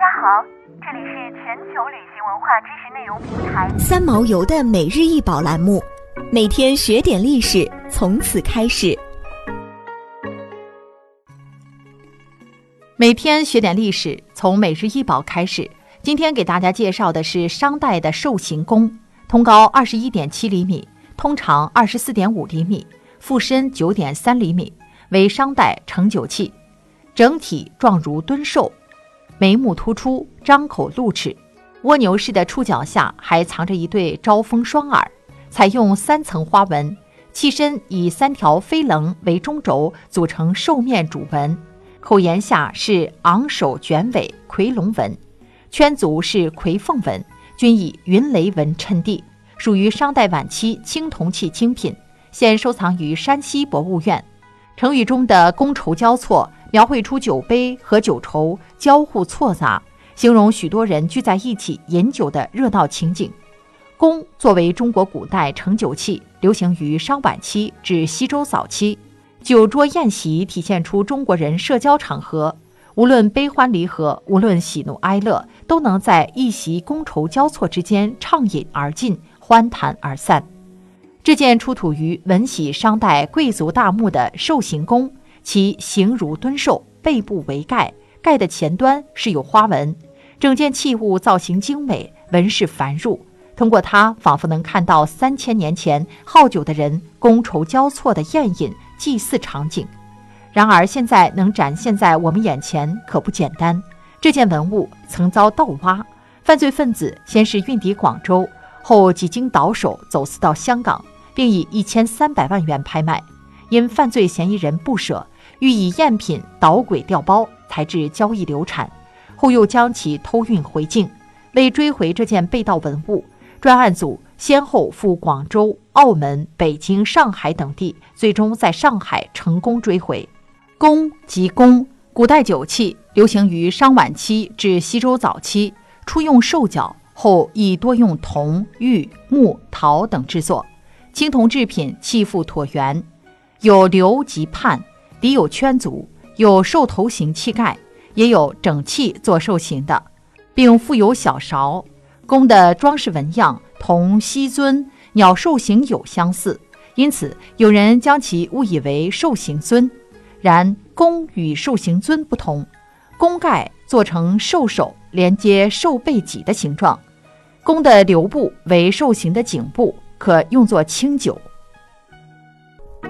家好，这里是全球旅行文化知识内容平台三毛游的每日一宝栏目，每天学点历史，从此开始。每天学点历史，从每日一宝开始。今天给大家介绍的是商代的兽行宫，通高二十一点七厘米，通长二十四点五厘米，腹深九点三厘米，为商代盛酒器，整体状如敦寿。眉目突出，张口露齿，蜗牛式的触角下还藏着一对招风双耳，采用三层花纹，器身以三条飞棱为中轴组成兽面主纹，口沿下是昂首卷尾夔龙纹，圈足是夔凤纹，均以云雷纹衬地，属于商代晚期青铜器精品，现收藏于山西博物院。成语中的觥筹交错。描绘出酒杯和酒筹交互错杂，形容许多人聚在一起饮酒的热闹情景。觥作为中国古代盛酒器，流行于商晚期至西周早期。酒桌宴席体现出中国人社交场合，无论悲欢离合，无论喜怒哀乐，都能在一席觥筹交错之间畅饮而尽，欢谈而散。这件出土于文喜商代贵族大墓的兽形弓。其形如敦寿，背部为盖，盖的前端是有花纹，整件器物造型精美，纹饰繁缛。通过它，仿佛能看到三千年前好酒的人觥筹交错的宴饮祭祀场景。然而，现在能展现在我们眼前可不简单。这件文物曾遭盗挖，犯罪分子先是运抵广州，后几经倒手走私到香港，并以一千三百万元拍卖。因犯罪嫌疑人不舍。欲以赝品捣鬼调包，才致交易流产，后又将其偷运回境。为追回这件被盗文物，专案组先后赴广州、澳门、北京、上海等地，最终在上海成功追回。弓即弓，古代酒器，流行于商晚期至西周早期，初用兽角，后亦多用铜、玉、木、陶等制作。青铜制品，器腹椭圆，有流及判。底有圈足，有兽头形器盖，也有整器做兽形的，并附有小勺。弓的装饰纹样同西尊鸟兽形有相似，因此有人将其误以为兽形尊。然弓与兽形尊不同，弓盖做成兽首连接兽背脊的形状，弓的流部为兽形的颈部，可用作清酒。